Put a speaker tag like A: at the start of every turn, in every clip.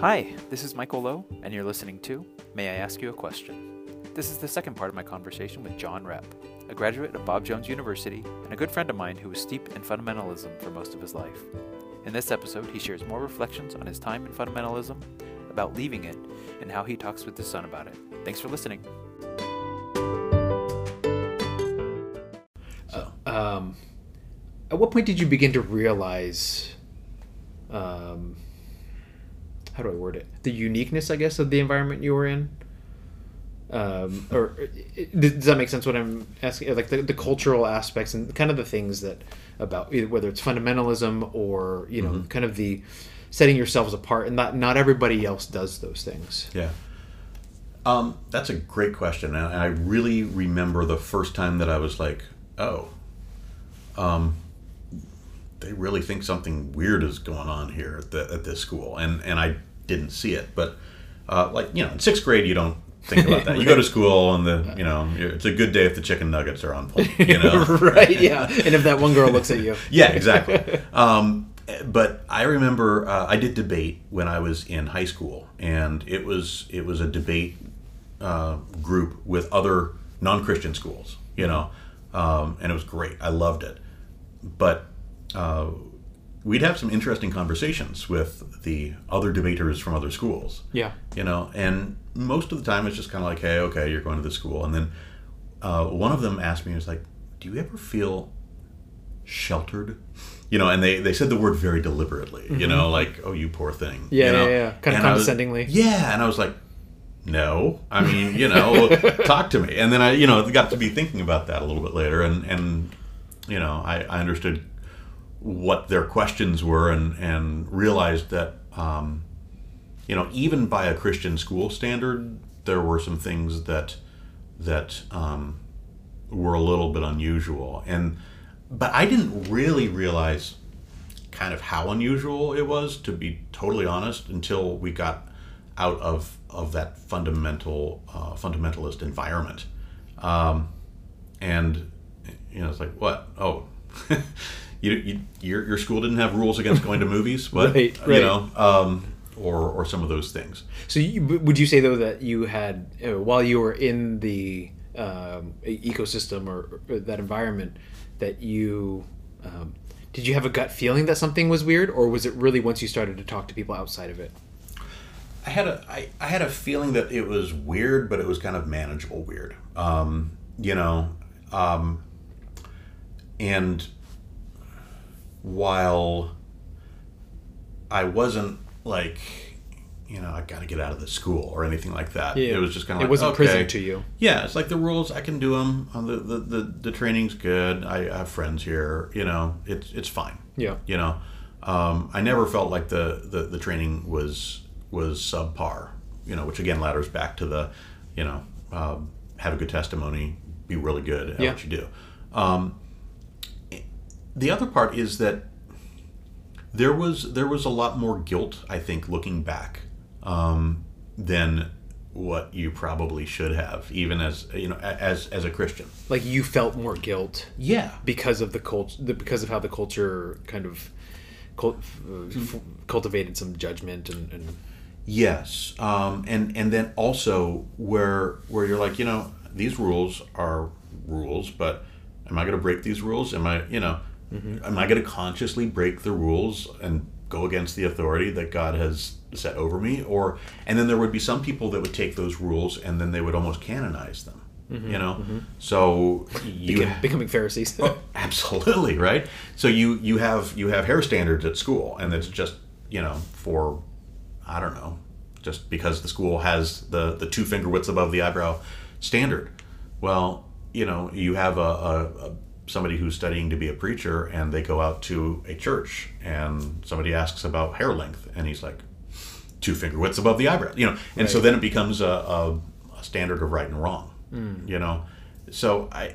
A: Hi, this is Michael Lowe, and you're listening to May I Ask You a Question? This is the second part of my conversation with John Repp, a graduate of Bob Jones University and a good friend of mine who was steeped in fundamentalism for most of his life. In this episode, he shares more reflections on his time in fundamentalism, about leaving it, and how he talks with his son about it. Thanks for listening.
B: um, at what point did you begin to realize um, how do I word it? The uniqueness, I guess, of the environment you were in. Um, or does that make sense? What I'm asking, like the, the cultural aspects and kind of the things that about whether it's fundamentalism or you know, kind of the setting yourselves apart, and not not everybody else does those things.
C: Yeah. Um, that's a great question, and I really remember the first time that I was like, "Oh, um, they really think something weird is going on here at, the, at this school," and and I didn't see it. But uh, like you know, in sixth grade, you don't think about that. You go to school, and the you know, it's a good day if the chicken nuggets are on point. You know,
B: right? Yeah. And if that one girl looks at you,
C: yeah, exactly. Um, but I remember uh, I did debate when I was in high school, and it was it was a debate uh, group with other non-Christian schools, you know, um, and it was great. I loved it, but uh, we'd have some interesting conversations with the other debaters from other schools,
B: yeah,
C: you know, and most of the time it's just kind of like, hey, okay, you're going to this school, and then uh, one of them asked me, he was like, do you ever feel sheltered? You know, and they, they said the word very deliberately, you know, like, oh, you poor thing.
B: Yeah,
C: you know?
B: yeah, yeah. Kind of
C: And I was-
B: condescendingly.
C: yeah, and I was like, no, I mean, you know, talk to me. And then I, you know, got to be thinking about that a little bit later, and and you know, I, I understood what their questions were, and and realized that, um, you know, even by a Christian school standard, there were some things that that um, were a little bit unusual, and but I didn't really realize kind of how unusual it was to be totally honest until we got out of of that fundamental uh, fundamentalist environment. Um, and you know it's like what? Oh you, you your, your school didn't have rules against going to movies but
B: Right,
C: you know um, or or some of those things
B: So, you, would you say though that you had, uh, while you were in the um, ecosystem or, or that environment, that you um, did you have a gut feeling that something was weird, or was it really once you started to talk to people outside of it?
C: I had a I, I had a feeling that it was weird, but it was kind of manageable weird. Um, you know, um, and while I wasn't like, you know, I got to get out of the school or anything like that.
B: Yeah.
C: It was just kind of like, It
B: wasn't
C: okay.
B: prison to you.
C: Yeah, it's like the rules. I can do them. Uh, the, the the the training's good. I, I have friends here. You know, it's it's fine
B: Yeah.
C: you know um, i never felt like the, the the training was was subpar you know which again ladders back to the you know um, have a good testimony be really good at
B: Yeah.
C: what you do um, the other part is that there was there was a lot more guilt i think looking back um, than what you probably should have even as you know a- as as a christian.
B: Like you felt more guilt
C: yeah.
B: because of the culture, because of how the culture kind of cult, uh, f- cultivated some judgment and, and
C: Yes, um, and and then also where where you're like, you know, these rules are rules, but am I going to break these rules? Am I, you know, Mm-hmm. am I going to consciously break the rules and go against the authority that God has set over me? Or and then there would be some people that would take those rules and then they would almost canonize them. Mm-hmm. You know, mm-hmm. so you
B: became, becoming Pharisees.
C: Oh, absolutely right. So you you have you have hair standards at school, and it's just you know for I don't know, just because the school has the the two finger widths above the eyebrow standard. Well, you know you have a, a, a somebody who's studying to be a preacher, and they go out to a church, and somebody asks about hair length, and he's like two finger widths above the eyebrow. You know, and so then it becomes a, a, a standard of right and wrong. You know, so I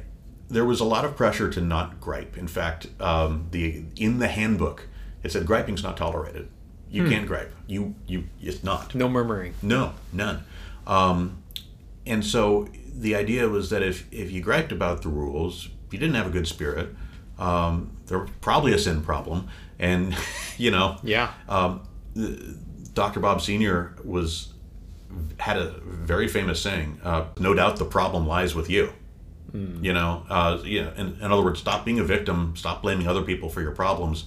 C: there was a lot of pressure to not gripe. In fact, um, the in the handbook it said griping's not tolerated. You can't gripe. You you it's not.
B: no murmuring.
C: No, none. Um, and so the idea was that if if you griped about the rules, you didn't have a good spirit, um, there was probably a sin problem, and you know,
B: Yeah.
C: um, Dr. Bob Senior was had a very famous saying: uh, "No doubt the problem lies with you." You know, uh, yeah. In, in other words, stop being a victim. Stop blaming other people for your problems.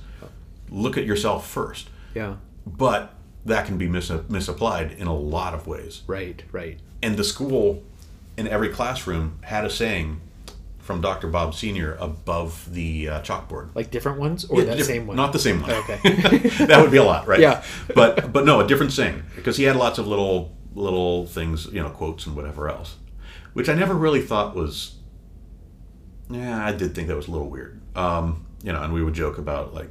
C: Look at yourself first.
B: Yeah.
C: But that can be mis- misapplied in a lot of ways.
B: Right. Right.
C: And the school, in every classroom, had a saying from Dr. Bob Senior above the uh, chalkboard.
B: Like different ones or
C: Yeah,
B: that
C: diff-
B: same one?
C: Not the same one.
B: Okay.
C: that would be a lot, right?
B: Yeah.
C: but but no, a different thing because he had lots of little little things, you know, quotes and whatever else, which I never really thought was. Yeah, I did think that was a little weird. Um, you know, and we would joke about like,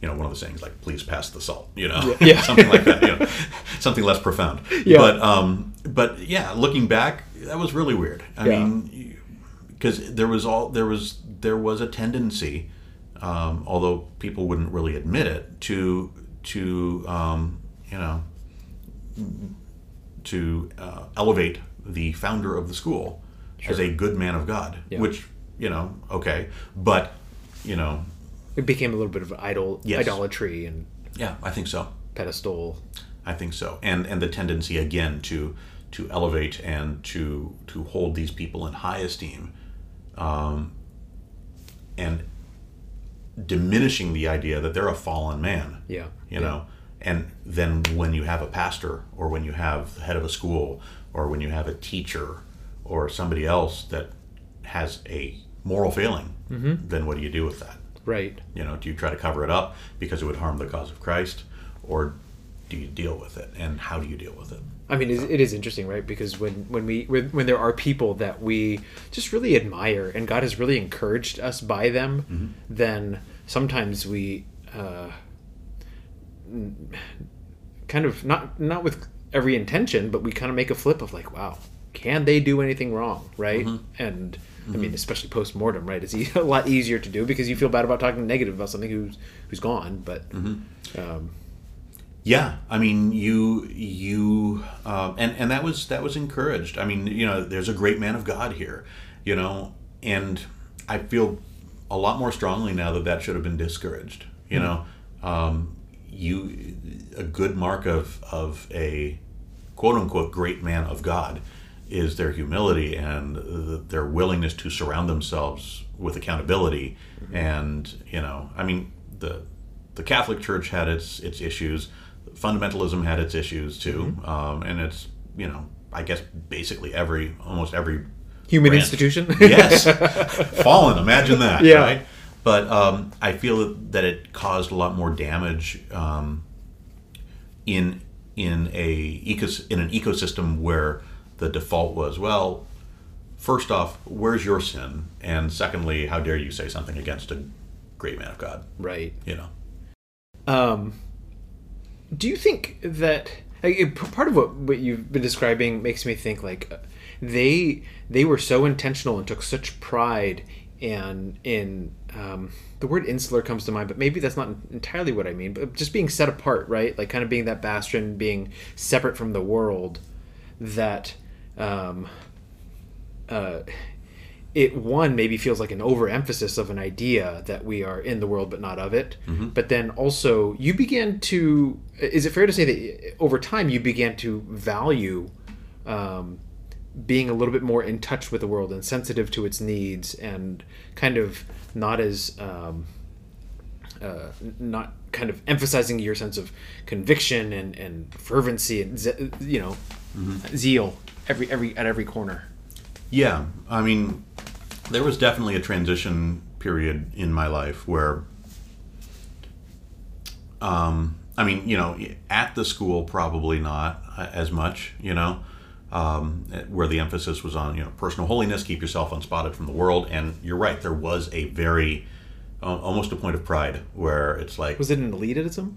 C: you know, one of the sayings like "Please pass the salt," you know.
B: Yeah.
C: something like that. You know, something less profound.
B: Yeah.
C: But um, but yeah, looking back, that was really weird. I
B: Yeah.
C: mean, because there was all there was there was a tendency, um, although people wouldn't really admit it, to to um, you know to uh, elevate the founder of the school as a good man of God,
B: Yeah.
C: which you know okay, but you know
B: It became a little bit of idol
C: Yes.
B: idolatry and
C: yeah, I think so.
B: pedestal.
C: I think so, and and the tendency again to to elevate and to to hold these people in high esteem, um, and diminishing the idea that they're a fallen man.
B: Yeah.
C: You know, and then when you have a pastor, or when you have the head of a school, or when you have a teacher, or somebody else that has a moral failing, then what do you do with that?
B: Right.
C: You know, do you try to cover it up because it would harm the cause of Christ, or do you deal with it, and how do you deal with it?
B: I mean, it it is interesting, right? Because when when we when there are people that we just really admire, and God has really encouraged us by them, then sometimes we uh, kind of not not with every intention, but we kind of make a flip of like, wow, can they do anything wrong, right? And I mean, especially post mortem, right? It's a lot easier to do because you feel bad about talking negative about something who's who's gone, but. Um,
C: Yeah, I mean, you you um, and and that was that was encouraged. I mean, you know, there's a great man of God here, you know, and I feel a lot more strongly now that that should have been discouraged. You know, um, you a good mark of of a quote unquote great man of God is their humility and the, their willingness to surround themselves with accountability. And you know, I mean, the the Catholic Church had its its issues. Fundamentalism had its issues too, um, and it's you know, I guess basically every almost every
B: human
C: branch-
B: institution.
C: yes, fallen. Imagine that,
B: Yeah.
C: right? But um, I feel that, that it caused a lot more damage um, in in a ecos- in an ecosystem where the default was well. First off, where's your sin? And secondly, how dare you say something against a great man of God?
B: right.
C: You know.
B: Um, do you think that like, part of what, what you've been describing makes me think like uh, they they were so intentional and took such pride in in um, the word insular comes to mind, but maybe that's not entirely what I mean. But just being set apart, right? Like kind of being that bastion, being separate from the world. That um, uh, it one maybe feels like an overemphasis of an idea that we are in the world but not of it. But then also you began to is it fair to say that over time you began to value um, being a little bit more in touch with the world and sensitive to its needs and kind of not as um, uh, not kind of emphasizing your sense of conviction and, and fervency and ze- you know zeal every every at every corner
C: Yeah, I mean, there was definitely a transition period in my life where, um, I mean, you know, at the school probably not uh, as much, you know, um, where the emphasis was on you know personal holiness, keep yourself unspotted from the world, and you're right, there was a very uh, almost a point of pride where it's like
B: was it an elitism?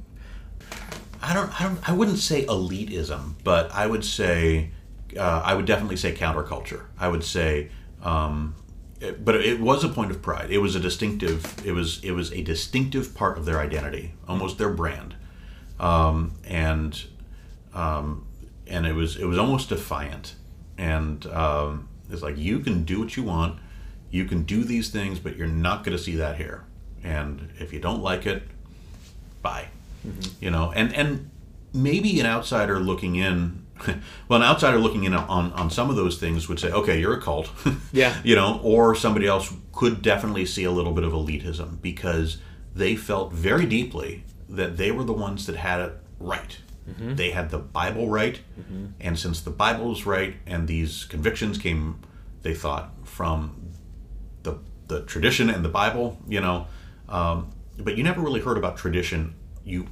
C: I don't, I don't, I wouldn't say elitism, but I would say, uh, I would definitely say counterculture. I would say, um, it- but it was a point of pride. It was a distinctive. It was, it was a distinctive part of their identity, almost their brand, um, and, um, and it was, it was almost defiant. And um, it's like you can do what you want, you can do these things, but you're not going to see that here. And if you don't like it, bye you know and and maybe an outsider looking in well an outsider looking in on on some of those things would say okay you're a cult.
B: Yeah.
C: you know or somebody else could definitely see a little bit of elitism because they felt very deeply that they were the ones that had it right. They had the bible right. And since the Bible was right and these convictions came they thought from the the tradition and the bible you know um, but you never really heard about tradition. You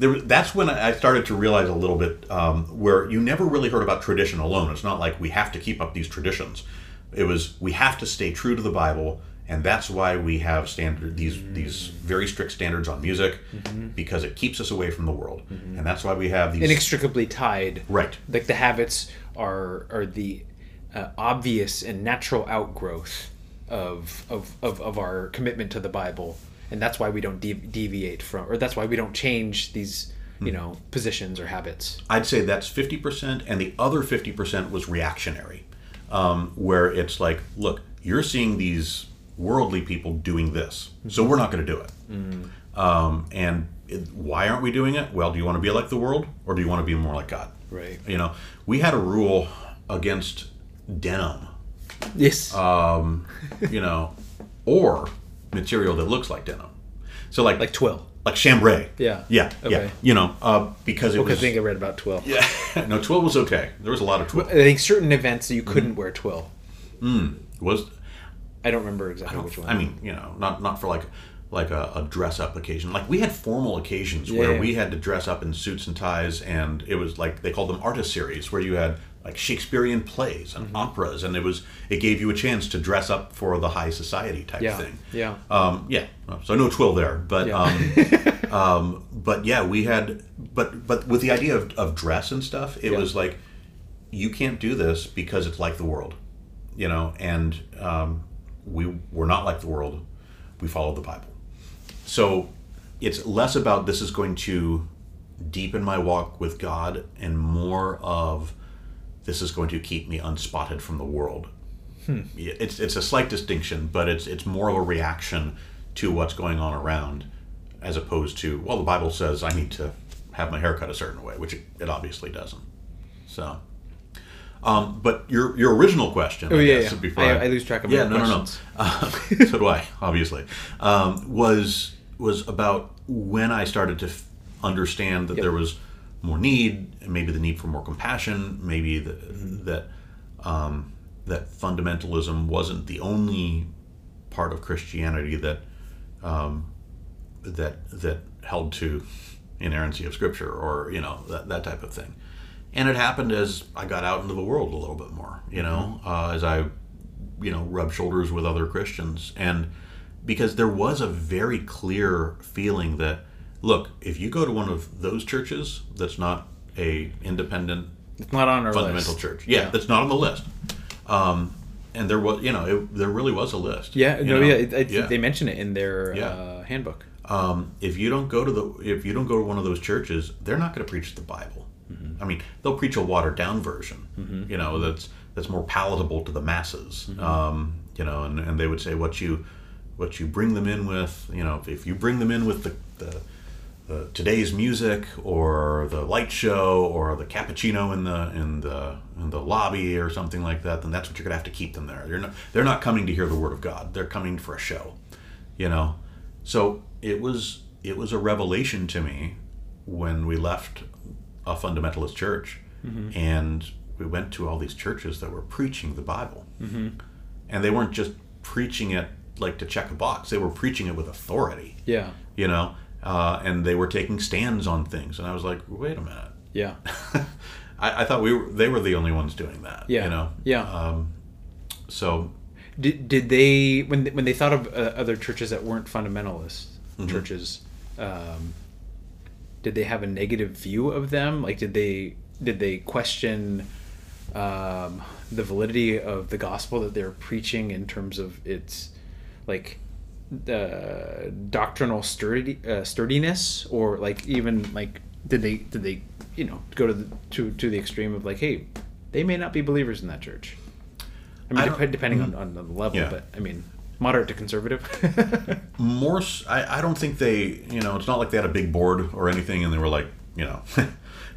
C: there, that's when I started to realize a little bit um, where you never really heard about tradition alone. It's not like we have to keep up these traditions. It was we have to stay true to the Bible, and that's why we have standard these these very strict standards on music because it keeps us away from the world, and that's why we have these
B: Inextricably tied.
C: right.
B: Like the habits are are the uh, obvious and natural outgrowth of, of of of our commitment to the Bible, and that's why we don't de- deviate from, or that's why we don't change these, you know, positions or habits.
C: I'd say that's 50%, and the other 50% was reactionary, um, where it's like, look, you're seeing these worldly people doing this, so we're not going to do it. Um, and it, why aren't we doing it? Well, do you want to be like the world, or do you want to be more like God?
B: Right.
C: You know, we had a rule against denim,
B: Yes.
C: um, you know, or material that looks like denim. So like
B: like twill.
C: like chambray.
B: Yeah.
C: Yeah. Yeah. You know, uh, because it
B: Because
C: was.
B: I think I read about twill.
C: Yeah, no, twill was okay. There was a lot of twill.
B: I think certain events you couldn't wear twill.
C: Was
B: I don't remember exactly which one.
C: I mean, you know, not not for like like a, a dress up occasion. Like we had formal occasions
B: Yeah.
C: where we had to dress up in suits and ties, and it was like they called them artist series, where you had like Shakespearean plays
B: Mm-hmm.
C: and operas, and it was it gave you a chance to dress up for the high society type
B: Yeah,
C: thing.
B: yeah.
C: Um, yeah. So no twill there, but
B: Yeah.
C: um, um, but yeah, we had but but with the idea of, of dress and stuff, it
B: Yeah.
C: was like you can't do this because it's like the world, you know, and um, we we're not like the world. We follow the Bible. So it's less about this is going to deepen my walk with God and more of this is going to keep me unspotted from the world. Yeah, It's it's a slight distinction, but it's it's more of a reaction to what's going on around as opposed to well the Bible says I need to have my hair cut a certain way, which it, obviously doesn't. So um, but your your original question,
B: Oh,
C: I
B: yeah,
C: guess,
B: yeah.
C: before
B: I- I lose track of
C: yeah,
B: my
C: no,
B: questions.
C: no, no. Uh, so do I, obviously. Um, was was about when I started to f- understand that
B: Yep.
C: there was more need, maybe the need for more compassion, maybe the,
B: Mm-hmm.
C: that um, that fundamentalism wasn't the only part of Christianity that um, that that held to inerrancy of Scripture, or you know that that type of thing. And it happened as I got out into the world a little bit more, you know, uh, as I, you know, rubbed shoulders with other Christians, and because there was a very clear feeling that, look, if you go to one of those churches that's not a independent
B: it's not on our
C: fundamental
B: list.
C: church, yeah,
B: Yeah.
C: that's not on the list. Um, and there was, you know, it, there really was a list.
B: Yeah, no, yeah, it, it,
C: yeah.
B: they mention it in their
C: Yeah.
B: uh, handbook.
C: um, if you don't go to the if you don't go to one of those churches, they're not going to preach the Bible.
B: Mm-hmm.
C: I mean, they'll preach a watered down version. You know, that's that's more palatable to the masses.
B: Mm-hmm.
C: Um, you know, and, and they would say what you what you bring them in with. You know, if, if you bring them in with the, the the today's music or the light show or the cappuccino in the in the in the lobby or something like that, then that's what you're gonna have to keep them there. They're not they're not coming to hear the word of God. They're coming for a show. You know, so it was it was a revelation to me when we left a fundamentalist church and we went to all these churches that were preaching the Bible, mm-hmm. and they weren't just preaching it like to check a box. They were preaching it with authority
B: Yeah,
C: you know, uh, and they were taking stands on things, and I was like, wait a minute,
B: yeah,
C: I, I thought we were they were the only ones doing that,
B: Yeah.
C: you know,
B: Yeah.
C: Um, so
B: Did, did they when they, when they thought of uh, other churches that weren't fundamentalist
C: Mm-hmm.
B: churches? Um, did they have a negative view of them? Like, did they did they question um, the validity of the gospel that they're preaching in terms of its like uh, doctrinal sturdy uh, sturdiness, or like even like did they did they you know go to the to to the extreme of like, hey, they may not be believers in that church. I mean,
C: I
B: dep- depending on, on the level,
C: Yeah.
B: but I mean, Moderate to conservative.
C: more I don't think they you know it's not like they had a big board or anything and they were like you know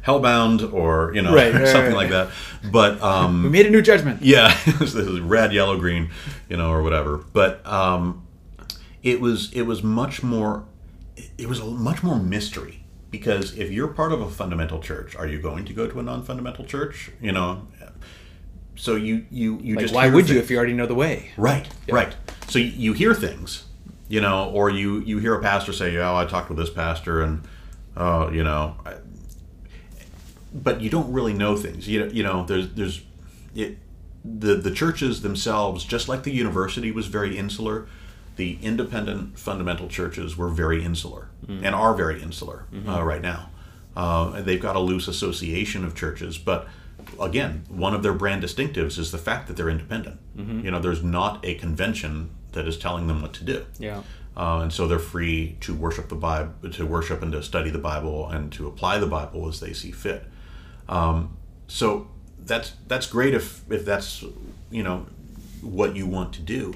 C: hellbound or you know
B: Right, right,
C: something
B: right.
C: like that but um
B: we made a new judgment.
C: yeah this is red yellow green you know or whatever but um it was it was much more it was a much more mystery because if you're part of a fundamental church are you going to go to a non-fundamental church you know so you you you
B: Like,
C: just
B: why would you if you already know the way?
C: Right, right. So you, you hear things, you know, or you you hear a pastor say, "Oh, I talked with this pastor," and oh, you know, I, but you don't really know things. You you know, there's there's it. The the churches themselves, just like the university was very insular, the independent fundamental churches were very insular and are very insular uh, right now. Uh, they've got a loose association of churches, but again, one of their brand distinctives is the fact that they're independent. You know, there's not a convention that is telling them what to do.
B: Yeah.
C: Uh, and so they're free to worship the Bible, to worship and to study the Bible, and to apply the Bible as they see fit. Um, so that's that's great if if that's you know what you want to do,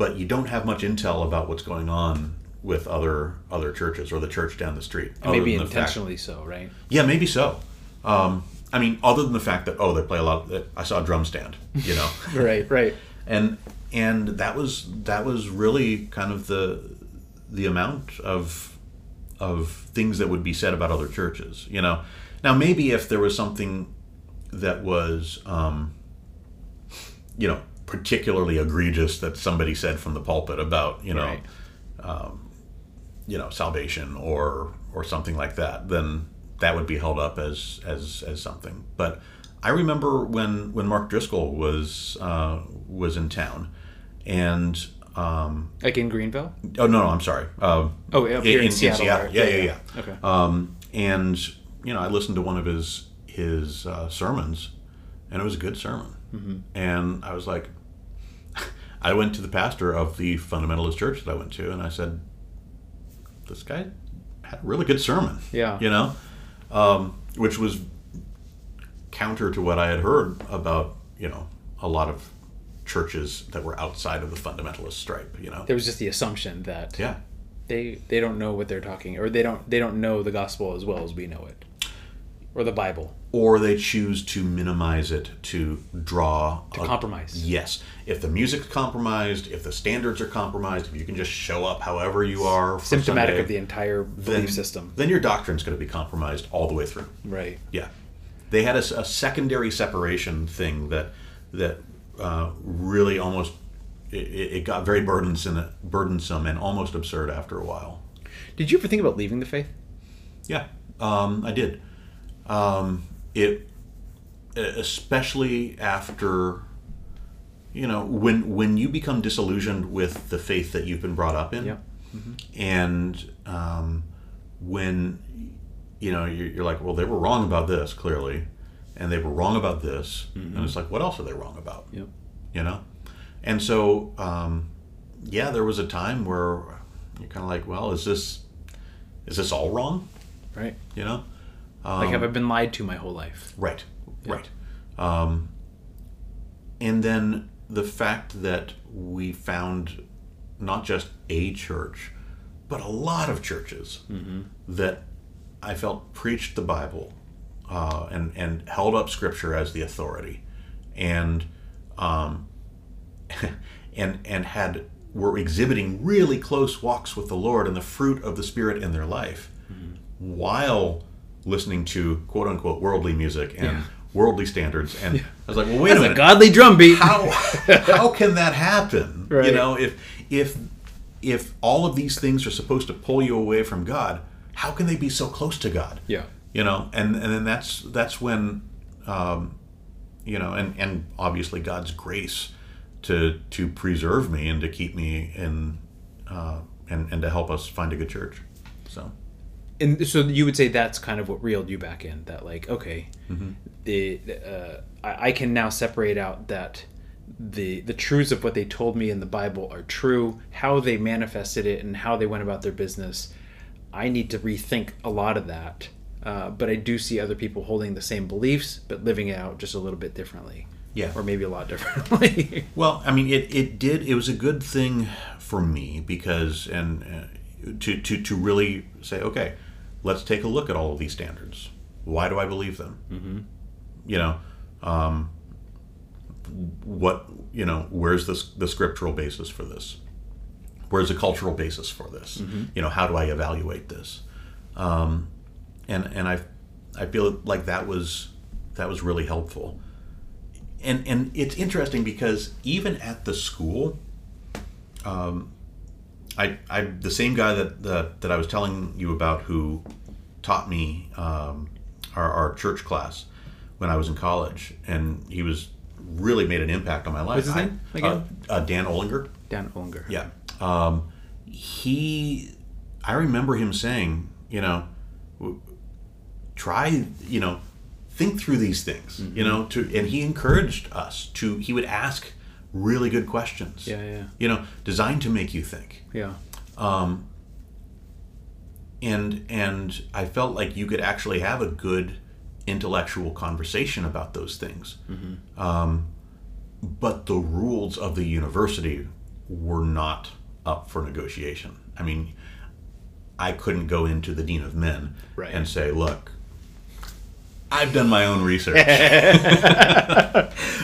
C: but you don't have much intel about what's going on with other other churches or the church down the street.
B: Maybe
C: the fact-
B: intentionally so, right?
C: yeah, maybe so. Um, I mean, other than the fact that oh, they play a lot. Of, I saw a drum stand, you know,
B: Right, right.
C: and and that was that was really kind of the the amount of of things that would be said about other churches, you know. Now, maybe if there was something that was, um, you know, particularly egregious that somebody said from the pulpit about, you know,
B: Right.
C: you know salvation or or something like that then that would be held up as as as something but i remember when when mark driscoll was uh, was in town and um,
B: Like in Greenville?
C: oh no no i'm sorry um,
B: Oh, here in, Seattle. right?
C: yeah yeah yeah,
B: Okay.
C: Um, and you know i listened to one of his his uh, sermons and it was a good sermon
B: Mm-hmm.
C: and i was like i went to the pastor of the fundamentalist church that i went to and i said this guy had a really good sermon.
B: Yeah.
C: You know, um, which was counter to what I had heard about, you know, a lot of churches that were outside of the fundamentalist stripe, you know.
B: there was just the assumption that
C: Yeah.
B: they they don't know what they're talking or they don't they don't know the gospel as well as we know it or the bible
C: Or they choose to minimize it to draw
B: to
C: a-
B: compromise
C: Yes. If the music's compromised, if the standards are compromised, if you can just show up however you are, for
B: symptomatic
C: Sunday,
B: of the entire belief
C: then,
B: system
C: then your doctrine's going to be compromised all the way through.
B: right
C: Yeah, they had a secondary separation thing that that uh, really almost it, it it got very burdensome, burdensome and almost absurd after a while.
B: did you ever think about leaving the faith
C: Yeah, um, I did. Um, it especially after you know when when you become disillusioned with the faith that you've been brought up in,
B: Yeah.
C: and um, when you know you're, you're like, well, they were wrong about this clearly, and they were wrong about this, and it's like, what else are they wrong about?
B: Yep.
C: You know, and so um, yeah, there was a time where you're kind of like, well, is this is this all wrong?
B: right
C: You know,
B: like
C: Um,
B: have i been lied to my whole life?
C: Right, right. Um, and then the fact that we found not just a church, but a lot of churches that I felt preached the Bible uh, and and held up Scripture as the authority, and um, and and had were exhibiting really close walks with the Lord and the fruit of the Spirit in their life, while listening to quote unquote worldly music and
B: Yeah.
C: worldly standards. And I was like, well, wait a
B: That's a
C: minute,
B: godly drum beat
C: how how can that happen? You know, if if if all of these things are supposed to pull you away from God, how can they be so close to God?
B: yeah
C: you know and and then that's that's when um you know and and obviously god's grace to to preserve me and to keep me in uh and and to help us find a good church so
B: and so you would say that's kind of what reeled you back in that like okay the uh, I, I can now separate out that the the truths of what they told me in the bible are true how they manifested it and how they went about their business i need to rethink a lot of that uh, but i do see other people holding the same beliefs but living it out just a little bit differently
C: Yeah.
B: or maybe a lot differently.
C: Well, I mean, it, it did. It was a good thing for me because, and uh, to, to, to really say, okay, let's take a look at all of these standards. Why do I believe them? Mm-hmm. You know, um, what, you know, where's the, the scriptural basis for this? Where's the cultural basis for this? You know, how do I evaluate this? Um, and and I, I feel like that was that was really helpful and and it's interesting because even at the school, um, I I the same guy that that, that I was telling you about who taught me um, our, our church class when I was in college, and he was really made an impact on my life.
B: What's his
C: I-
B: name again?
C: Uh, uh, Dan Olinger.
B: Dan Olinger.
C: Yeah. Um, he, I remember him saying, you know, try, you know, think through these things,
B: Mm-hmm.
C: you know, to, and he encouraged us to, he would ask really good questions.
B: Yeah, yeah.
C: You know, designed to make you think.
B: Yeah.
C: Um, And, and I felt like you could actually have a good intellectual conversation about those things.
B: Mm-hmm.
C: Um, but the rules of the university were not up for negotiation. I mean, I couldn't go into the dean of men
B: Right.
C: and say, "Look, I've done my own research.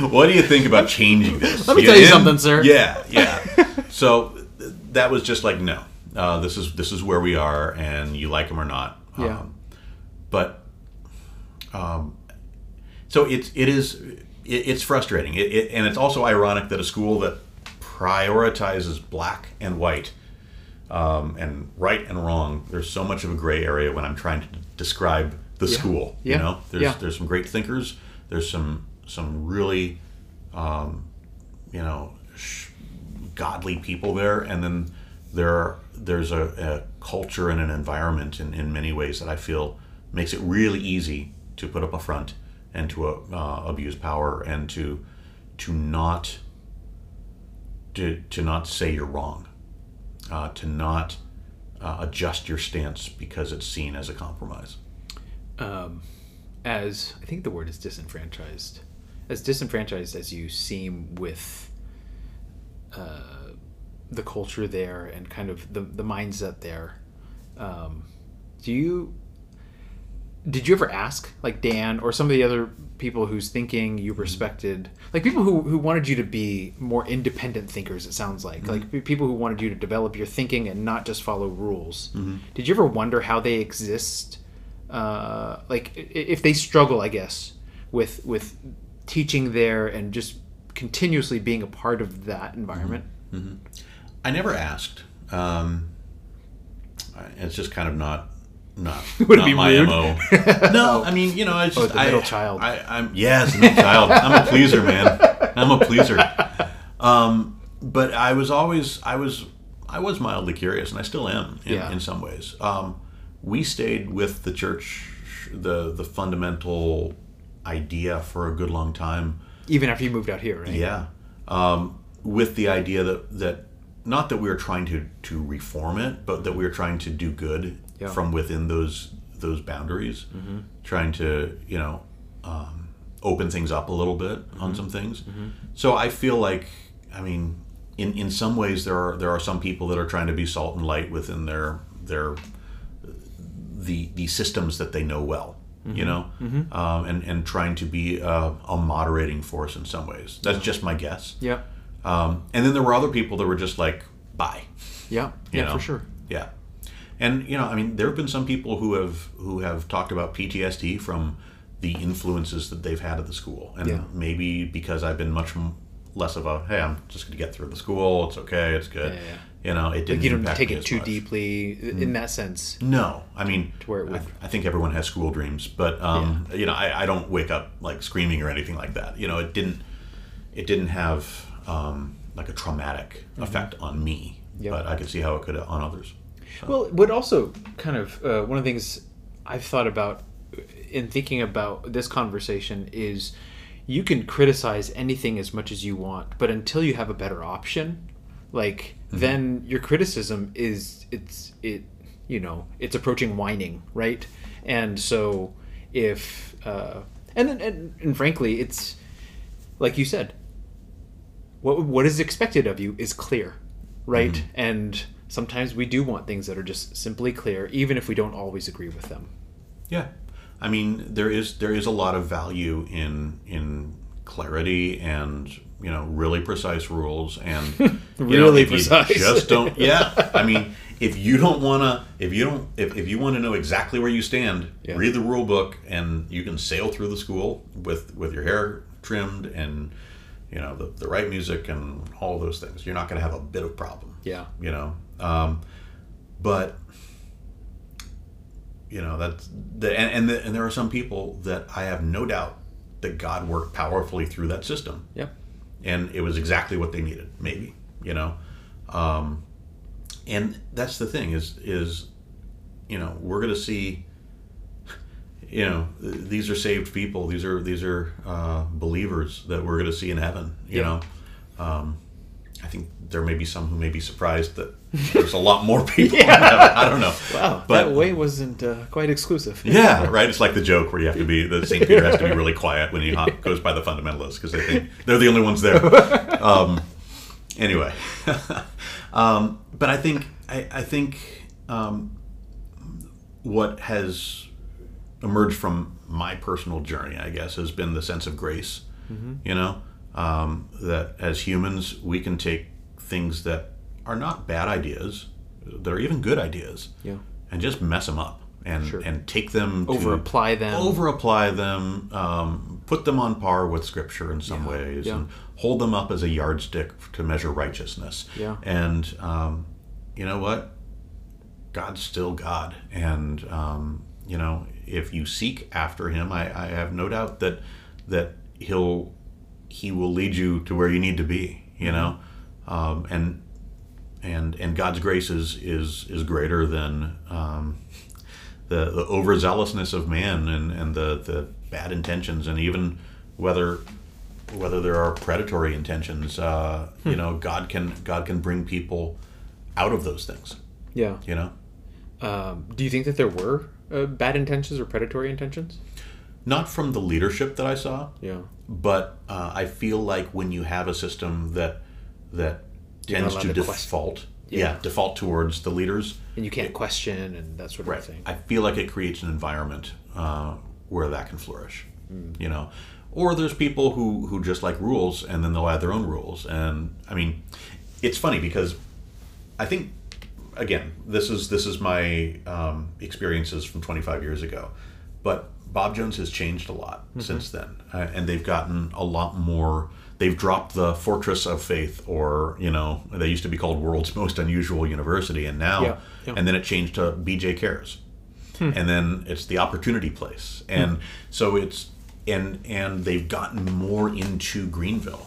C: what do you think about changing this?"
B: Let me tell you something, sir.
C: Yeah, yeah. so th- that was just like, no, uh, this is this is where we are, and you like them or not.
B: Yeah.
C: Um, but um, so it's it is it, it's frustrating, it, it, and it's also ironic that a school that prioritizes black and white um, and right and wrong. There's so much of a gray area when I'm trying to describe the school.
B: Yeah.
C: You know, there's
B: Yeah.
C: there's some great thinkers. There's some some really um, you know sh- godly people there, and then there are, there's a, a culture and an environment in, in many ways that I feel makes it really easy to put up a front and to uh, abuse power and to to not to, to not say you're wrong, uh, to not uh, adjust your stance because it's seen as a compromise.
B: Um, as I think the word is disenfranchised, as disenfranchised as you seem with uh, the culture there and kind of the the mindset there. Um, do you did you ever ask like Dan or some of the other people whose thinking you respected, like people who, who wanted you to be more independent thinkers? It sounds like like people who wanted you to develop your thinking and not just follow rules. Did you ever wonder how they exist? Uh, like if they struggle, I guess, with with teaching there and just continuously being a part of that environment.
C: I never asked. Um, it's just kind of not not,
B: Would it
C: not
B: be
C: my
B: rude?
C: mo. no, I mean you know I just
B: Oh, the
C: I-
B: child.
C: I, I'm yes, middle child. I'm a pleaser, man. I'm a pleaser. Um, but I was always I was I was mildly curious, and I still am in,
B: Yeah.
C: in some ways. Um, we stayed with the church, the the fundamental idea for a good long time.
B: Even after you moved out here, right?
C: Yeah, um, with the idea that that not that we were trying to to reform it, but that we were trying to do good
B: Yeah.
C: from within those those boundaries, trying to you know um, open things up a little bit on some things. So I feel like, I mean, in in some ways there are there are some people that are trying to be salt and light within their their the the systems that they know well, you know, um, and and trying to be a, a moderating force in some ways. That's just my guess.
B: Yeah.
C: Um, and then there were other people that were just like, bye.
B: Yeah.
C: you
B: Yeah,
C: know?
B: for sure.
C: Yeah, and you know, I mean, there have been some people who have who have talked about PTSD from the influences that they've had at the school, and
B: Yeah.
C: maybe because I've been much less of a hey, I'm just going to get through the school. It's okay. It's good.
B: Yeah, yeah.
C: You know, it didn't
B: Like you don't take it too
C: much.
B: deeply in that sense.
C: No, I mean, to
B: where it
C: I,
B: would-
C: I think everyone has school dreams, but um, you know, I, I don't wake up like screaming or anything like that. You know, it didn't, it didn't have um, like a traumatic effect on me,
B: Mm-hmm. Yep.
C: but I could see how it could on others.
B: Well, what also kind of uh, one of the things I've thought about in thinking about this conversation is you can criticize anything as much as you want, but until you have a better option, like then your criticism is it's it you know it's approaching whining, right? And so if uh, and then and, and frankly it's like you said, what what is expected of you is clear, right?
C: Mm-hmm.
B: And sometimes we do want things that are just simply clear, even if we don't always agree with them.
C: Yeah, I mean there is there is a lot of value in in clarity and you know really precise rules and you know,
B: Really
C: if
B: precise.
C: just don't. Yeah, I mean if you don't want to if you don't if, if you want to know exactly where you stand,
B: Yeah.
C: read the rule book and you can sail through the school with with your hair trimmed and you know the, the right music and all those things. You're not going to have a bit of problem
B: Yeah.
C: you know um, but you know that's the and and, the, and there are some people that i have no doubt that god worked powerfully through that system
B: Yep.
C: And it was exactly what they needed maybe you know? Um, and that's the thing is is you know we're going to see you know th- these are saved people. These are these are uh, believers that we're going to see in heaven you
B: Yeah.
C: know? Um, i think there may be some who may be surprised that there's a lot more people heaven. i don't know
B: Wow,
C: but
B: that way wasn't uh, quite exclusive.
C: yeah, right. It's like the joke where you have to be the Saint Peter has to be really quiet when he hop, goes by the fundamentalists because they think they're the only ones there. Um, anyway, um, but I think I, I think um, what has emerged from my personal journey, I guess, has been the sense of grace. You know, um, that as humans we can take things that are not bad ideas, They're even good ideas,
B: Yeah.
C: and just mess them up and
B: Sure.
C: and take them
B: Over apply them.
C: over apply them, um, put them on par with Scripture in some
B: Yeah,
C: ways,
B: yeah.
C: and hold them up as a yardstick to measure righteousness.
B: Yeah.
C: And um, you know what? God's still God, and um, you know if you seek after Him, I, I have no doubt that that He'll He will lead you to where you need to be. You know, um, and and and God's grace is is is greater than um, the the overzealousness of man and and the the bad intentions and even whether whether there are predatory intentions. Uh, You know, God can God can bring people out of those things.
B: Yeah.
C: You know,
B: Um, do you think that there were uh, bad intentions or predatory intentions?
C: not from the leadership that I saw,
B: Yeah.
C: but uh, I feel like when you have a system that that tends to
B: allowed to question.
C: default,
B: Yeah.
C: yeah, default towards the leaders.
B: And you can't question and that sort of
C: Right.
B: thing.
C: I feel like it creates an environment uh, where that can flourish.
B: Mm.
C: You know, or there's people who who just like rules, and then they'll add their own rules. And I mean, it's funny because I think again, this is this is my um, experiences from 25 years ago, but Bob Jones has changed a lot
B: Mm-hmm.
C: since then, uh, and they've gotten a lot more. They've dropped the fortress of faith, or you know, they used to be called world's most unusual university, and now,
B: Yeah, yeah.
C: and then it changed to BJ Cares, and then it's the opportunity place, and so it's and and they've gotten more into Greenville.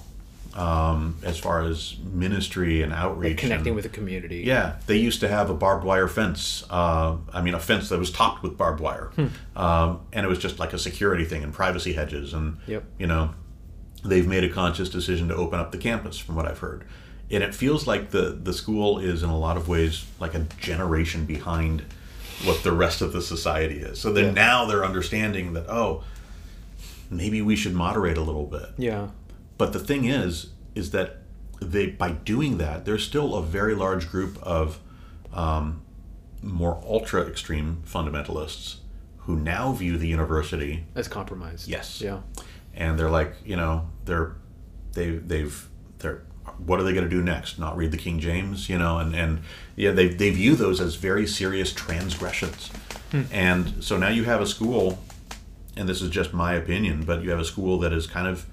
C: Um, as far as ministry and outreach,
B: Connecting
C: and-
B: with the community.
C: yeah, they used to have a barbed wire fence. Uh, I mean, a fence that was topped with barbed wire, um, and it was just like a security thing and privacy hedges. And
B: Yep.
C: you know, they've made a conscious decision to open up the campus, from what I've heard. And it feels like the the school is in a lot of ways like a generation behind what the rest of the society is. So then
B: Yeah.
C: now they're understanding that oh, maybe we should moderate a little bit.
B: Yeah.
C: But the thing is, is that they by doing that, there's still a very large group of um, more ultra extreme fundamentalists who now view the university,
B: As compromised.
C: Yes.
B: Yeah.
C: And they're like, you know, they're they they've they're what are they going to do next? Not read the King James, you know, and and yeah, they they view those as very serious transgressions, hmm. and so now you have a school, and this is just my opinion, but you have a school that is kind of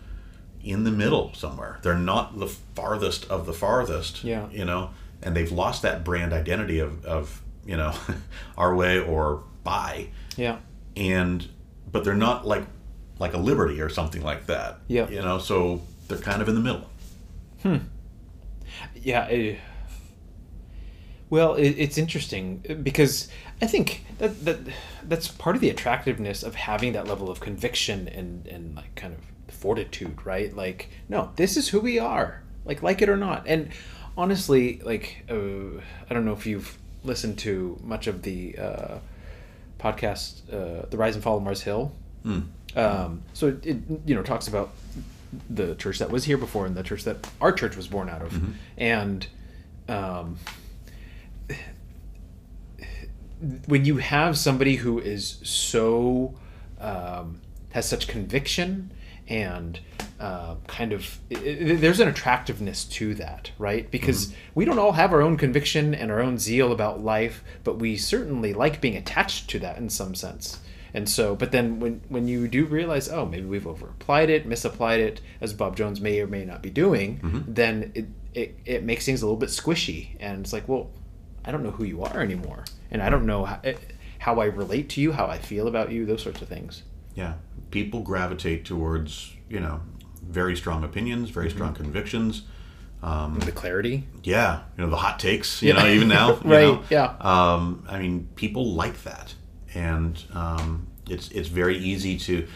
C: in the middle somewhere. They're not the farthest of the farthest.
B: Yeah.
C: You know, and they've lost that brand identity of, of you know, our way or by.
B: Yeah.
C: And but they're not like like a liberty or something like that.
B: Yeah.
C: You know, so they're kind of in the middle. Hmm.
B: Yeah. eh, well, it, it's interesting uh, because I think that, that that's part of the attractiveness of having that level of conviction and, and like kind of fortitude, right? Like, no, this is who we are, like, like it or not. And honestly, like, uh, I don't know if you've listened to much of the uh, podcast, uh, The Rise and Fall of Mars Hill. Um, so it, it, you know, talks about the church that was here before and the church that our church was born out of, and um, when you have somebody who is so um, has such conviction and uh, kind of i i there's an attractiveness to that right? Because we don't all have our own conviction and our own zeal about life but we certainly like being attached to that in some sense and so but then when when you do realize oh maybe we've overapplied it misapplied it as bob jones may or may not be doing then it, it it makes things a little bit squishy and it's like well I don't know who you are anymore, and I don't know how, how I relate to you, how I feel about you, those sorts of things.
C: Yeah, people gravitate towards you know very strong opinions, very strong
B: Mm-hmm.
C: convictions. Um,
B: The clarity,
C: yeah, you know the hot takes. You
B: Yeah.
C: know, even now, you
B: Right,
C: know.
B: yeah.
C: Um, I mean, people like that, and um, it's it's very easy to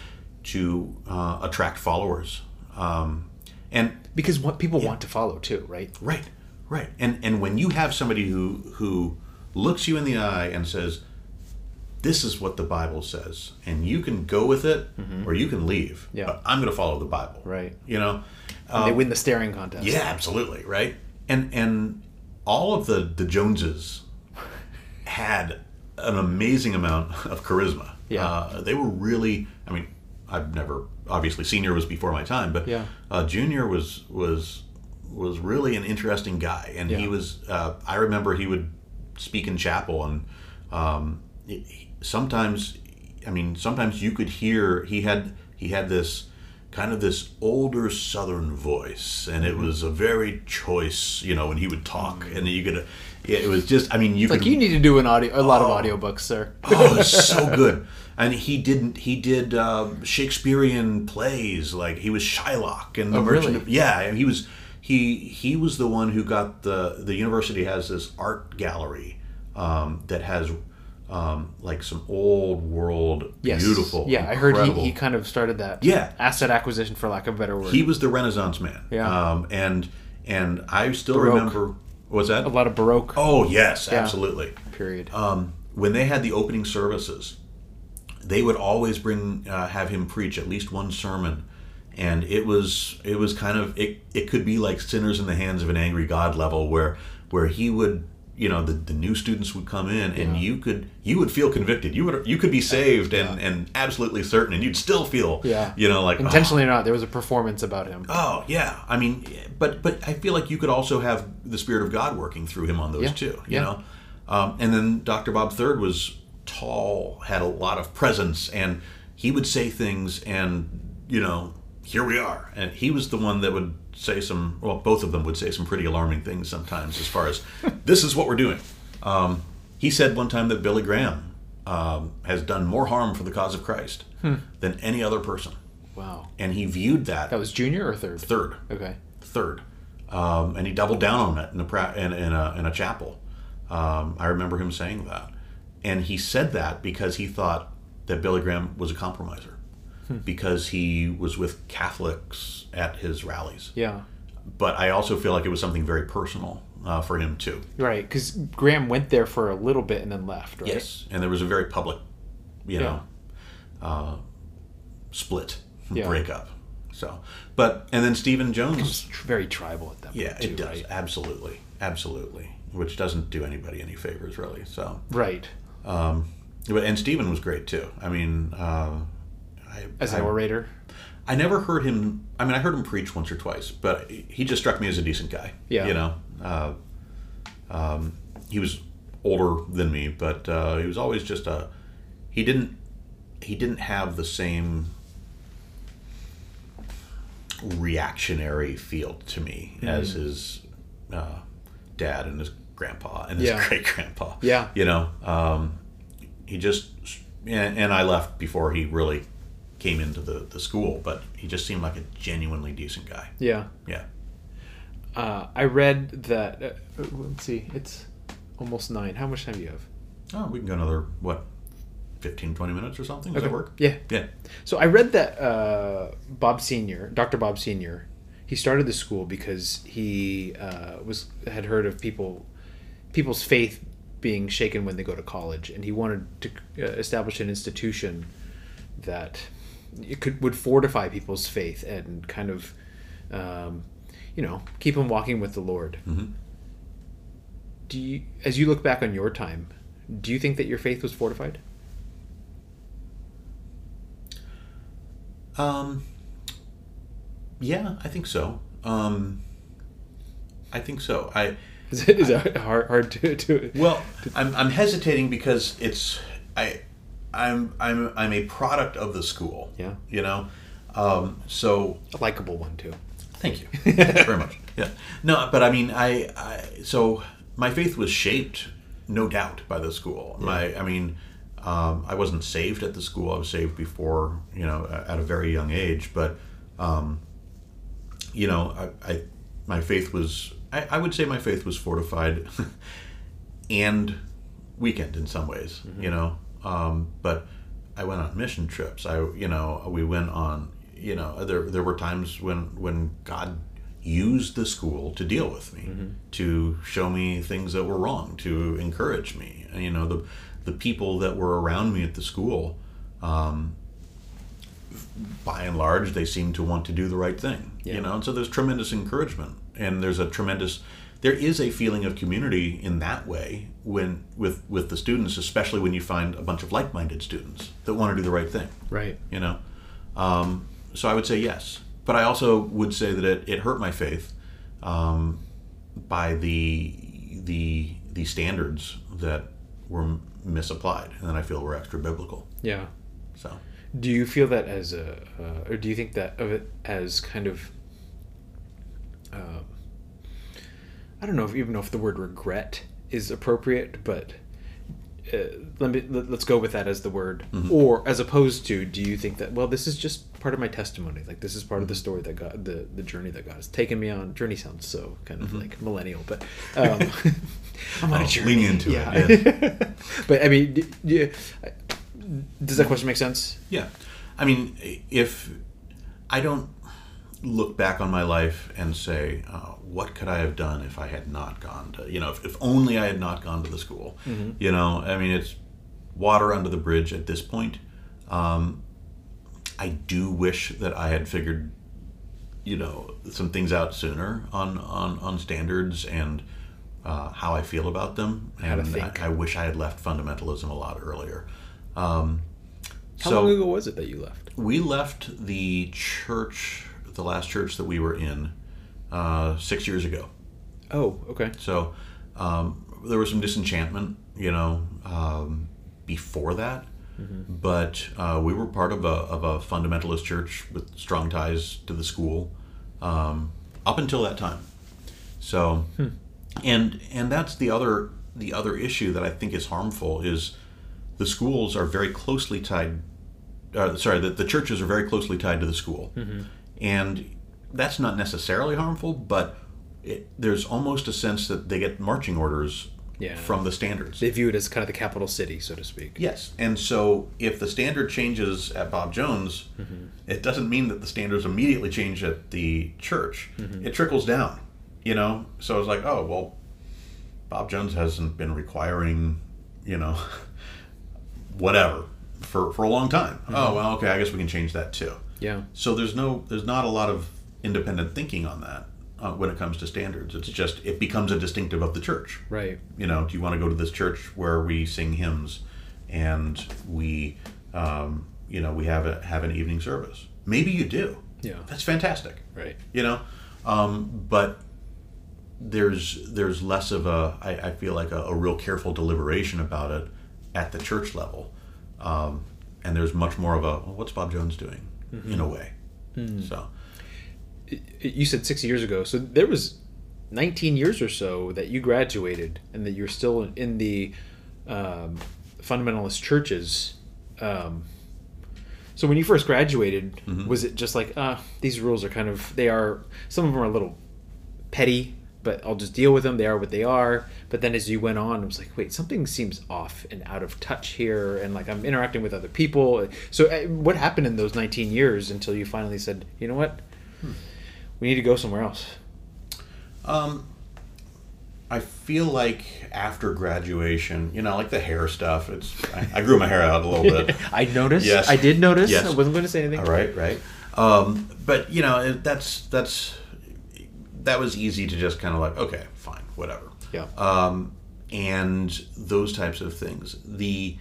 C: to uh, attract followers. Um, and
B: because what people want to follow too, right?
C: Right, right. And and when you have somebody who who looks you in the eye and says, "This is what the Bible says," and you can go with it or you can leave,
B: Mm-hmm. Yeah.
C: but I'm going to follow the Bible.
B: Right.
C: You know.
B: And they win the staring contest.
C: Um, Yeah, absolutely. Right. And and all of the the Joneses had an amazing amount of charisma.
B: Yeah.
C: Uh, they were really. I mean, I've never obviously senior was before my time, but
B: Yeah.
C: uh, junior was was was really an interesting guy, and he was. Uh, I remember he would speak in chapel, and um, sometimes, I mean, sometimes you could hear he had he had this kind of this older southern voice and it was a very choice you know when he would talk and you could it was just i mean you
B: Like
C: could
B: you need to do an audio, a lot of
C: Oh.
B: audiobooks, sir.
C: oh, so good. And he didn't. He did um, Shakespearean plays. Like he was Shylock and the
B: Oh,
C: Merchant.
B: really?
C: Of, yeah, and he was he he was the one who got the the university has this art gallery um, that has um, like some old world
B: Yes.
C: beautiful.
B: Yeah, I heard he, he kind of started that.
C: Yeah.
B: Asset acquisition, for lack of a better word.
C: he was the Renaissance man.
B: Yeah.
C: Um, and and I still
B: Baroque.
C: remember. Was that?
B: a lot of Baroque
C: Oh yes,
B: Yeah.
C: absolutely.
B: period.
C: um, when they had the opening services, they would always bring uh, have him preach at least one sermon, and it was it was kind of it, it could be like sinners in the hands of an angry God level where where he would you know the, the new students would come in and
B: Yeah.
C: you could you would feel convicted you would you could be saved and and absolutely certain and you'd still feel
B: Yeah.
C: you know like oh,
B: Intentionally or not, there was a performance about him.
C: Oh yeah, I mean, but but I feel like you could also have the spirit of God working through him on those
B: Yeah,
C: too. You
B: yeah.
C: know, um, and then Dr. Bob Third was tall, had a lot of presence, and he would say things, and you know, here we are. And he was the one that would say some. Well, both of them would say some pretty alarming things sometimes, as far as this is what we're doing. Um, he said one time that Billy Graham um, has done more harm for the cause of Christ than any other person,
B: Wow.
C: and he viewed that,
B: That was junior or third?
C: third
B: Okay.
C: third, um, and he doubled down on it in a in, in a in a chapel. Um, I remember him saying that, and he said that because he thought that Billy Graham was a compromiser, because he was with Catholics at his rallies.
B: Yeah.
C: But I also feel like it was something very personal uh, for him too.
B: Right, because Graham went there for a little bit and then left, right?
C: Yes, and there was a very public, you know, uh, split
B: Yeah.
C: breakup. So, but and then Stephen Jones.
B: Very tribal at that
C: Yeah,
B: point, too,
C: it does.
B: right?
C: Absolutely. Absolutely. Which doesn't do anybody any favors, really. So,
B: Right.
C: um, but, and Stephen was great too. I mean, uh, I,
B: As an orator.
C: I never heard him. I mean, I heard him preach once or twice, but he just struck me as a decent guy.
B: Yeah.
C: You know, uh, um, he was older than me, but uh, he was always just a. He didn't. He didn't have the same reactionary feel to me as his uh, dad and his grandpa and his
B: Yeah.
C: great grandpa.
B: Yeah.
C: You know, um, he just and, and I left before he really came into the, the school, but he just seemed like a genuinely decent guy.
B: Yeah.
C: Yeah.
B: Uh, I read that. Uh, let's see. It's almost nine. How much time do you have?
C: Oh, we can go another what, 15, 20 minutes or something. Does that work?
B: Yeah.
C: Yeah.
B: So I read that uh, Bob Senior, Dr. Bob Senior, he started the school because he uh, was had heard of people people's faith being shaken when they go to college, and he wanted to uh, establish an institution that it could would fortify people's faith and kind of, um, you know, keep them walking with the Lord.
C: Mhm.
B: Do you, as you look back on your time, do you think that your faith was fortified?
C: Um, yeah, I think so. Um, I think so. I
B: Is it, is it hard, hard to, to
C: well, I'm, I'm hesitating because it's I I'm I'm I'm a product of the school.
B: Yeah.
C: You know, um, so
B: a likable one too?
C: Thank you. Thanks very much. Yeah. No, but I mean, I, I so my faith was shaped, no doubt, by the school. My, I mean, um, I wasn't saved at the school. I was saved before, you know, at a very young age. But, um, you know, I, I my faith was, I, I would say, my faith was fortified, and weakened in some ways. You know, um, but I went on mission trips. I, you know, we went on you know there there were times when when God used the school to deal with me to show me things that were wrong to encourage me and, you know the the people that were around me at the school um, by and large they seem to want to do the right thing
B: Yeah.
C: you know and so there's tremendous encouragement and there's a tremendous there is a feeling of community in that way when with with the students especially when you find a bunch of like-minded students that want to do the right thing.
B: Right.
C: you know? Um, so i would say yes. But i also would say that it, it hurt my faith um, by the the the standards that were misapplied and that i feel were extra biblical.
B: Yeah.
C: so.
B: Do you feel that as a, uh, or do you think that of it as kind of, um, I don't know if even know if the word regret is appropriate, but uh, let me let, us go with that as the word, or as opposed to, do you think that well, this is just part of my testimony, like this is part of the story that God, the the journey that God has taken me on. Journey sounds so kind of like millennial, but um, I'm on
C: Oh,
B: a journey.
C: lean into it,
B: yeah. but I mean, d- yeah, does that question make sense?
C: Yeah. I mean, if I don't look back on my life and say, uh, what could I have done if I had not gone to, you know, if, if only I had not gone to the school, you know, I mean, it's water under the bridge at this point. Um, I do wish that I had figured, you know, some things out sooner on, on, on standards and uh, how I feel about them. And. I, I wish I had left fundamentalism a lot earlier. Um,
B: How
C: so
B: long ago was it that you left?
C: we left the church, the last church that we were in, uh, six years ago.
B: Oh, okay.
C: So um, there was some disenchantment, you know, um, before that. But uh, we were part of a, of a fundamentalist church with strong ties to the school um, up until that time. So, and and that's the other the other issue that I think is harmful is the schools are very closely tied. Uh, sorry, the, the churches are very closely tied to the school, and that's not necessarily harmful, but it, there's almost a sense that they get marching orders
B: Yeah.
C: from the standards.
B: They view it as kind of the capital city, so to speak.
C: Yes, and so if the standard changes at Bob Jones, mm-hmm. it doesn't mean that the standards immediately change at the church. Mm-hmm. It trickles down, you know. So it's like, oh well, Bob Jones hasn't been requiring, you know, whatever for for a long time. Mm-hmm. Oh well, okay, I guess we can change that too.
B: Yeah.
C: So there's no, there's not a lot of independent thinking on that uh, when it comes to standards. It's just it becomes a distinctive of the church
B: Right.
C: you know, do you want to go to this church where we sing hymns and we, um, you know, we have a have an evening service? Maybe you do.
B: Yeah.
C: That's fantastic.
B: Right.
C: You know, um, but there's there's less of a I, I feel like a, a real careful deliberation about it at the church level, um, and there's much more of a well, what's Bob Jones doing in a way. So
B: It- it- You said six years ago, so there was 19 years or so that you graduated, and that you're still in the um, fundamentalist churches. Um, so when you first graduated, was it just like, uh, these rules are kind of they are some of them are a little petty, but I'll just deal with them. They are what they are. But then as you went on, it was like, wait, something seems off and out of touch here, and like I'm interacting with other people. So uh, what happened in those 19 years until you finally said, you know what, we need to go somewhere else?
C: Um, I feel like after graduation, you know, like the hair stuff. It's I, I grew my hair out a little bit.
B: I noticed.
C: Yes.
B: I did notice.
C: Yes.
B: I wasn't going to say anything.
C: All right, right. Um, but you know, that's that's that was easy to just kind of like, okay, fine, whatever.
B: Yeah.
C: Um, and those types of things. The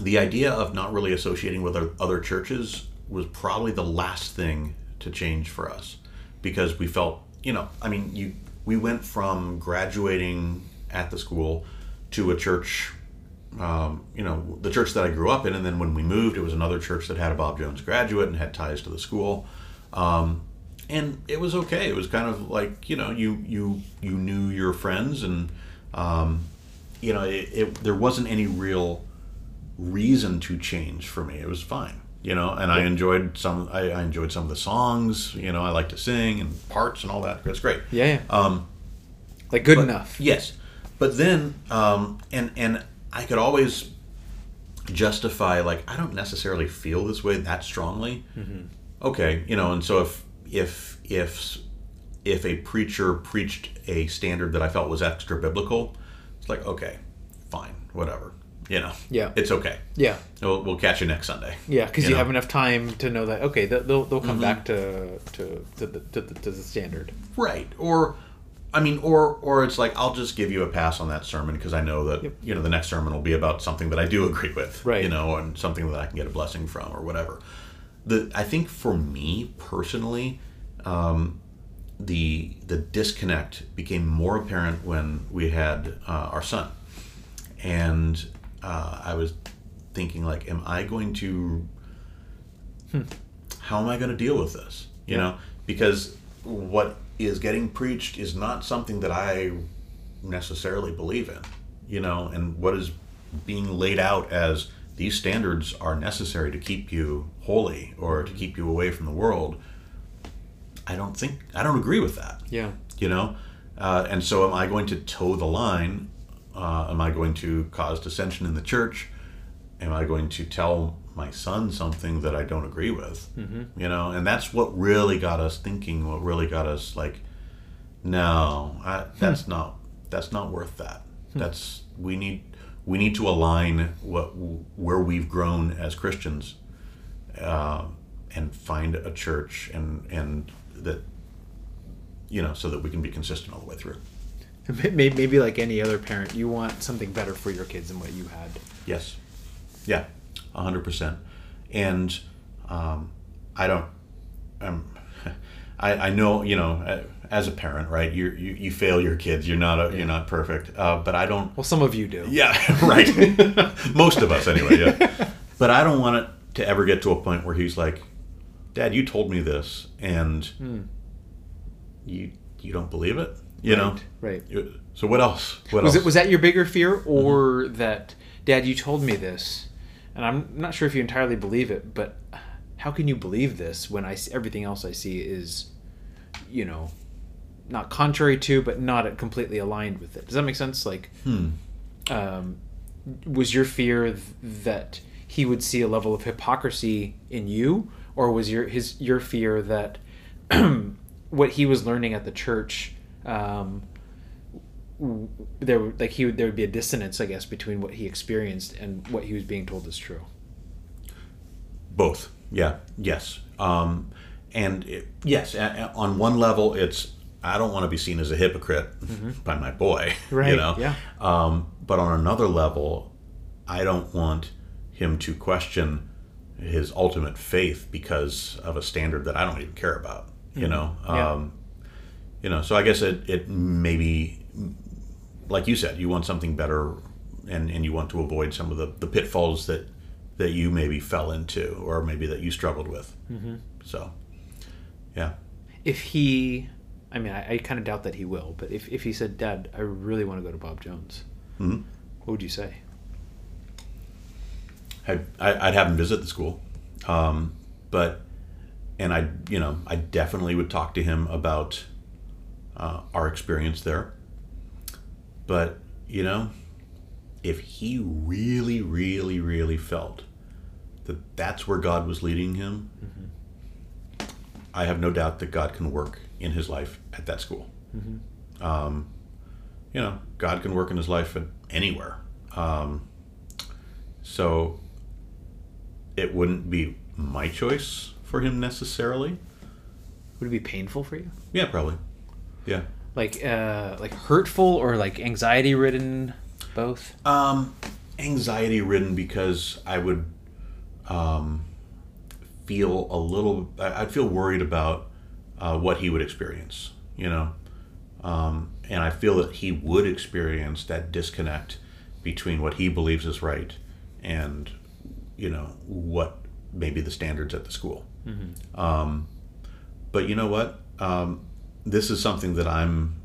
C: the idea of not really associating with other, churches was probably the last thing to change for us because we felt, you know, I mean, you we went from graduating at the school to a church um, you know, the church that I grew up in, and then when we moved, it was another church that had a Bob Jones graduate and had ties to the school, um, and it was okay. It was kind of like you know, you you you knew your friends, and um, you know, it, it there wasn't any real reason to change for me. It was fine, you know, and I enjoyed some. I, I enjoyed some of the songs. You know, I like to sing and parts and all that. That's great.
B: Yeah. yeah.
C: Um,
B: like good
C: but-
B: enough.
C: Yes, but then um, and and I could always justify like I don't necessarily feel this way that strongly. Okay, you know, and so if if if if a preacher preached a standard that I felt was extra biblical, it's like okay, fine, whatever. You know,
B: Yeah.
C: it's okay.
B: Yeah.
C: We'll, we'll catch you next Sunday.
B: Yeah, because
C: You
B: you,
C: know.
B: have enough time to know that okay, they'll they'll, come mm-hmm. back to to to the, to, the, to the standard.
C: Right. Or I mean or or it's like I'll just give you a pass on that sermon because I know that you know the next sermon will be about something that I do agree with.
B: Right.
C: You know, and something that I can get a blessing from or whatever. The I think for me personally, um, the the disconnect became more apparent when we had uh, our son, and uh, I was thinking like, am I going to how am I going to deal with this? You know, because what is getting preached is not something that I necessarily believe in, you know, and what is being laid out as these standards are necessary to keep you holy or to keep you away from the world. I don't think, I don't agree with that.
B: Yeah.
C: you know? Uh, and so am i going to toe the line? Uh, am i going to cause dissension in the church? Am i going to tell my son something that i don't agree with? Mm-hmm. you know? And that's what really got us thinking what really got us like no I, that's not that's not worth that. That's we need we need to align what where we've grown as christians uh, and find a church and and that you know so that we can be consistent all the way through.
B: Maybe, maybe like any other parent, you want something better for your kids than what you had.
C: yes. Yeah 100% and um, i don't um, I, I know you know uh, as a parent right you you, you fail your kids you're not a, you're not perfect uh, but i don't
B: Well, some of you do.
C: Yeah, right. Most of us, anyway. Yeah. But I don't want it to ever get to a point where he's like, "Dad, you told me this, and hmm. you you don't believe it." You know.
B: Right.
C: Uh, so what else? What
B: Was
C: else?
B: it was that your bigger fear, mm-hmm. or that Dad, you told me this, and I'm not sure if you entirely believe it, but how can you believe this when I everything else I see is, you know, not contrary to, but not completely aligned with it. Does that make sense? Like, um, was your fear th- that he would see a level of hypocrisy in you, or was your his your fear that what he was learning at the church? Um, w- there would- like he would there would be a dissonance i guess between what he experienced and what he was being told is true
C: Both. Yeah. Yes. Um, and it, yes, a, a- on one level, it's I don't want to be seen as a hypocrite by my boy. You know.
B: yeah.
C: Um, but on another level, I don't want him to question his ultimate faith because of a standard that I don't even care about. You know.
B: Yeah.
C: Um, you know. So I guess it it maybe like you said, you want something better, and, and you want to avoid some of the, the pitfalls that that you maybe fell into, or maybe that you struggled with. Mm-hmm. So, yeah,
B: if he i mean i, I kind of doubt that he will but if, if he said dad i really want to go to bob jones
C: Mhm.
B: what would you say
C: I'd, I- I'd have him visit the school, um, but and I, you know, I definitely would talk to him about uh, our experience there. But you know, if he really, really, really felt that that's where God was leading him, I have no doubt that God can work in his life at that school. Um, you know, God can work in his life at anywhere. Um, so it wouldn't be my choice for him necessarily.
B: Would it be painful for you?
C: Yeah, probably. Yeah.
B: Like, uh, like hurtful or like anxiety ridden? Both.
C: Um, anxiety ridden because I would um, feel a little. I'd feel worried about uh, what he would experience. You know, um, and I feel that he would experience that disconnect between what he believes is right and you know what maybe the standards at the school. Um, but you know what? Um, this is something that I'm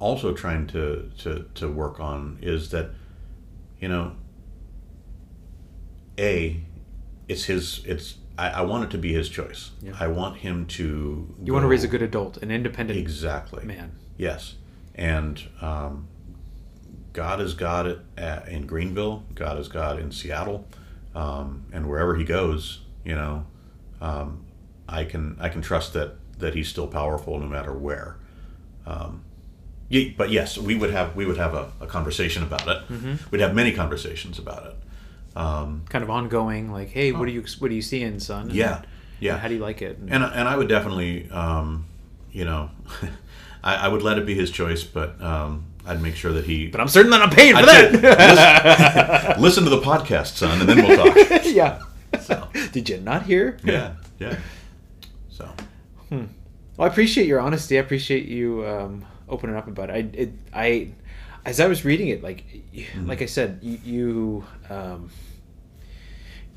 C: also trying to, to, to work on is that, you know, A, it's his, it's, I, I want it to be his choice.
B: Yeah.
C: I want him to.
B: You want to raise a good adult, an independent
C: Exactly.
B: man.
C: Yes. And um, God is God at, in Greenville, God is God in Seattle, um, and wherever he goes, you know, um, I can I can trust that that he's still powerful no matter where. Um, ye- but yes, we would have we would have a, a conversation about it.
B: Mm-hmm.
C: We'd have many conversations about it. Um,
B: Kind of ongoing, like, hey, what do you what are you seeing, son? And-
C: yeah, yeah.
B: how do you like it? And-
C: and and I would definitely, um, you know, I, I would let it be his choice, but um, I'd make sure that he.
B: but I'm certain that I'm paying for
C: say,
B: that.
C: listen, listen to the podcast, son, and then we'll talk.
B: yeah.
C: So.
B: Did you not hear?
C: Yeah, yeah. So
B: Well, I appreciate your honesty. I appreciate you um, opening up about it. I, it, I, as I was reading it, like, y- like I said, you, you um,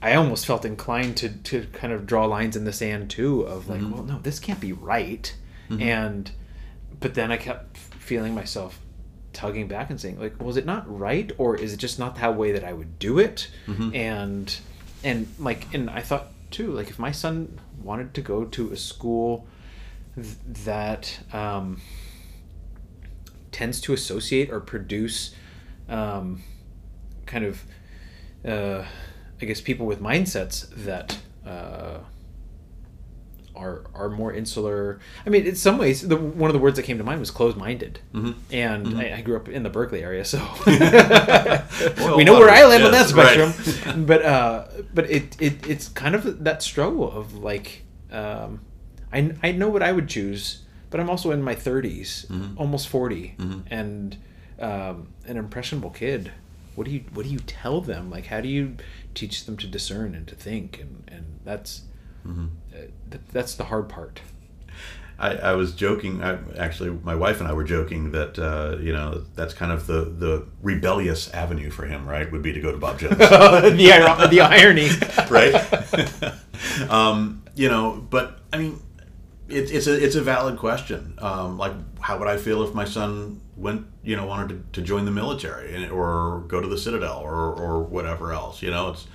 B: I almost felt inclined to to kind of draw lines in the sand too, of like, well, no, this can't be right, and, but then I kept feeling myself tugging back and saying like was it not right or is it just not that way that i would do it? And and like and i thought too like if my son wanted to go to a school th- that um, tends to associate or produce um, kind of uh, i guess people with mindsets that uh, are are more insular. I mean, in some ways, the one of the words that came to mind was closed-minded,
C: Mhm.
B: and I, I grew up in the Berkeley area, so
C: Well,
B: we know where I land on that
C: yes, right.
B: spectrum. but uh, but it, it it's kind of that struggle of like, um, I I know what I would choose, but I'm also in my 30s,
C: Mhm.
B: almost 40,
C: Mhm.
B: and um, an impressionable kid. What do you what do you tell them? Like, how do you teach them to discern and to think? And and that's
C: Mhm.
B: uh, th- that's the hard part.
C: I, I was joking. I, actually, my wife and I were joking that uh, you know that's kind of the the rebellious avenue for him, right? Would be to go to Bob Jones.
B: the the irony,
C: right? um, you know, but I mean, it, it's a it's a valid question. Um, like, how would I feel if my son went, you know, wanted to, to join the military and, or go to the Citadel or or whatever else? You know, it's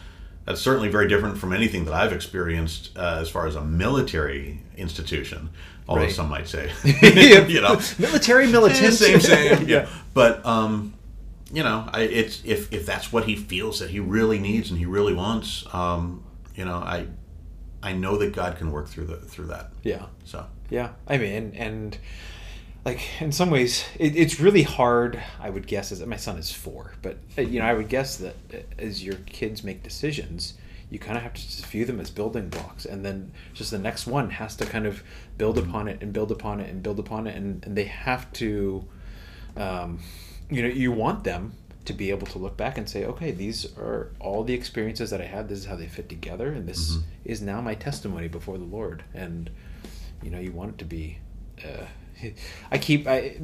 C: that's certainly very different from anything that I've experienced uh, as far as a military institution. Although
B: Right.
C: some might say, you know,
B: military militant,
C: same, same.
B: yeah.
C: But um, you know, I, it's if if that's what he feels that he really needs and he really wants, um, you know, I I know that God can work through the through that.
B: yeah.
C: So
B: Yeah, I mean, and, and like in some ways, it, it's really hard. I would guess as my son is four, but uh, you know, I would guess that uh, as your kids make decisions, you kind of have to just view them as building blocks, and then just the next one has to kind of build upon it and build upon it and build upon it, and, and they have to, um, you know, you want them to be able to look back and say, okay, these are all the experiences that I had. This is how they fit together, and this
C: Mhm.
B: is now my testimony before the Lord. And you know, you want it to be. Uh, I keep I,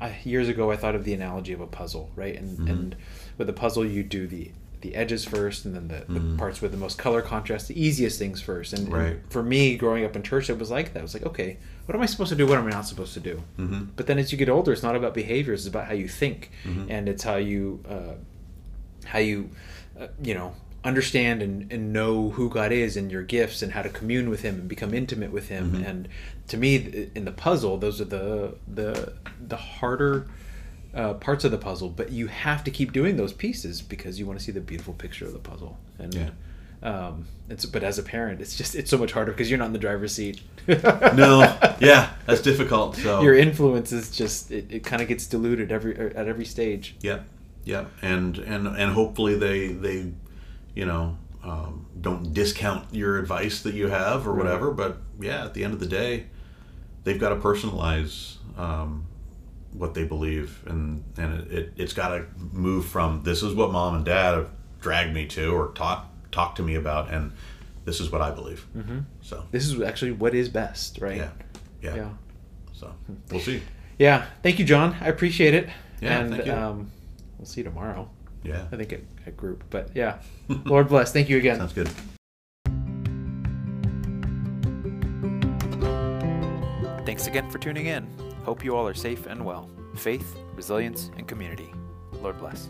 B: I years ago I thought of the analogy of a puzzle, right? And
C: Mhm.
B: and with a puzzle you do the the edges first, and then the, the
C: Mhm.
B: parts with the most color contrast, the easiest things first. And, and for me, growing up in church, it was like that. I was like, okay, what am I supposed to do? What am I not supposed to do?
C: mhm.
B: But then as you get older, it's not about behaviors; it's about how you think,
C: Mhm.
B: and it's how you uh, how you uh, you know understand and, and know who God is and your gifts and how to commune with Him and become intimate with Him.
C: Mhm.
B: And to me, in the puzzle, those are the the the harder. Uh, parts of the puzzle, but you have to keep doing those pieces because you want to see the beautiful picture of the puzzle. And
C: Yeah.
B: Um, it's but as a parent, it's just it's so much harder because you're not in the driver's seat.
C: no, yeah, that's difficult. So
B: Your influence is just it, it kind of gets diluted every er, at every stage.
C: yeah yeah and and and hopefully they they, you know, um, don't discount your advice that you have or
B: Right.
C: whatever. But yeah, at the end of the day, they've got to personalize um, what they believe, and and it, it it's got to move from this is what mom and dad have dragged me to or taught talked to me about, and this is what I believe. Mm-hmm. So
B: This is actually what is best, right?
C: yeah, yeah,
B: Yeah.
C: So we'll see.
B: Yeah. Thank you, John. I appreciate it.
C: Yeah,
B: and
C: thank you.
B: um we'll see you tomorrow.
C: Yeah,
B: I think at, at group. But yeah. Lord bless. Thank you again.
C: sounds good.
A: Thanks again for tuning in. Hope you all are safe and well. Faith, resilience, and community. Lord bless.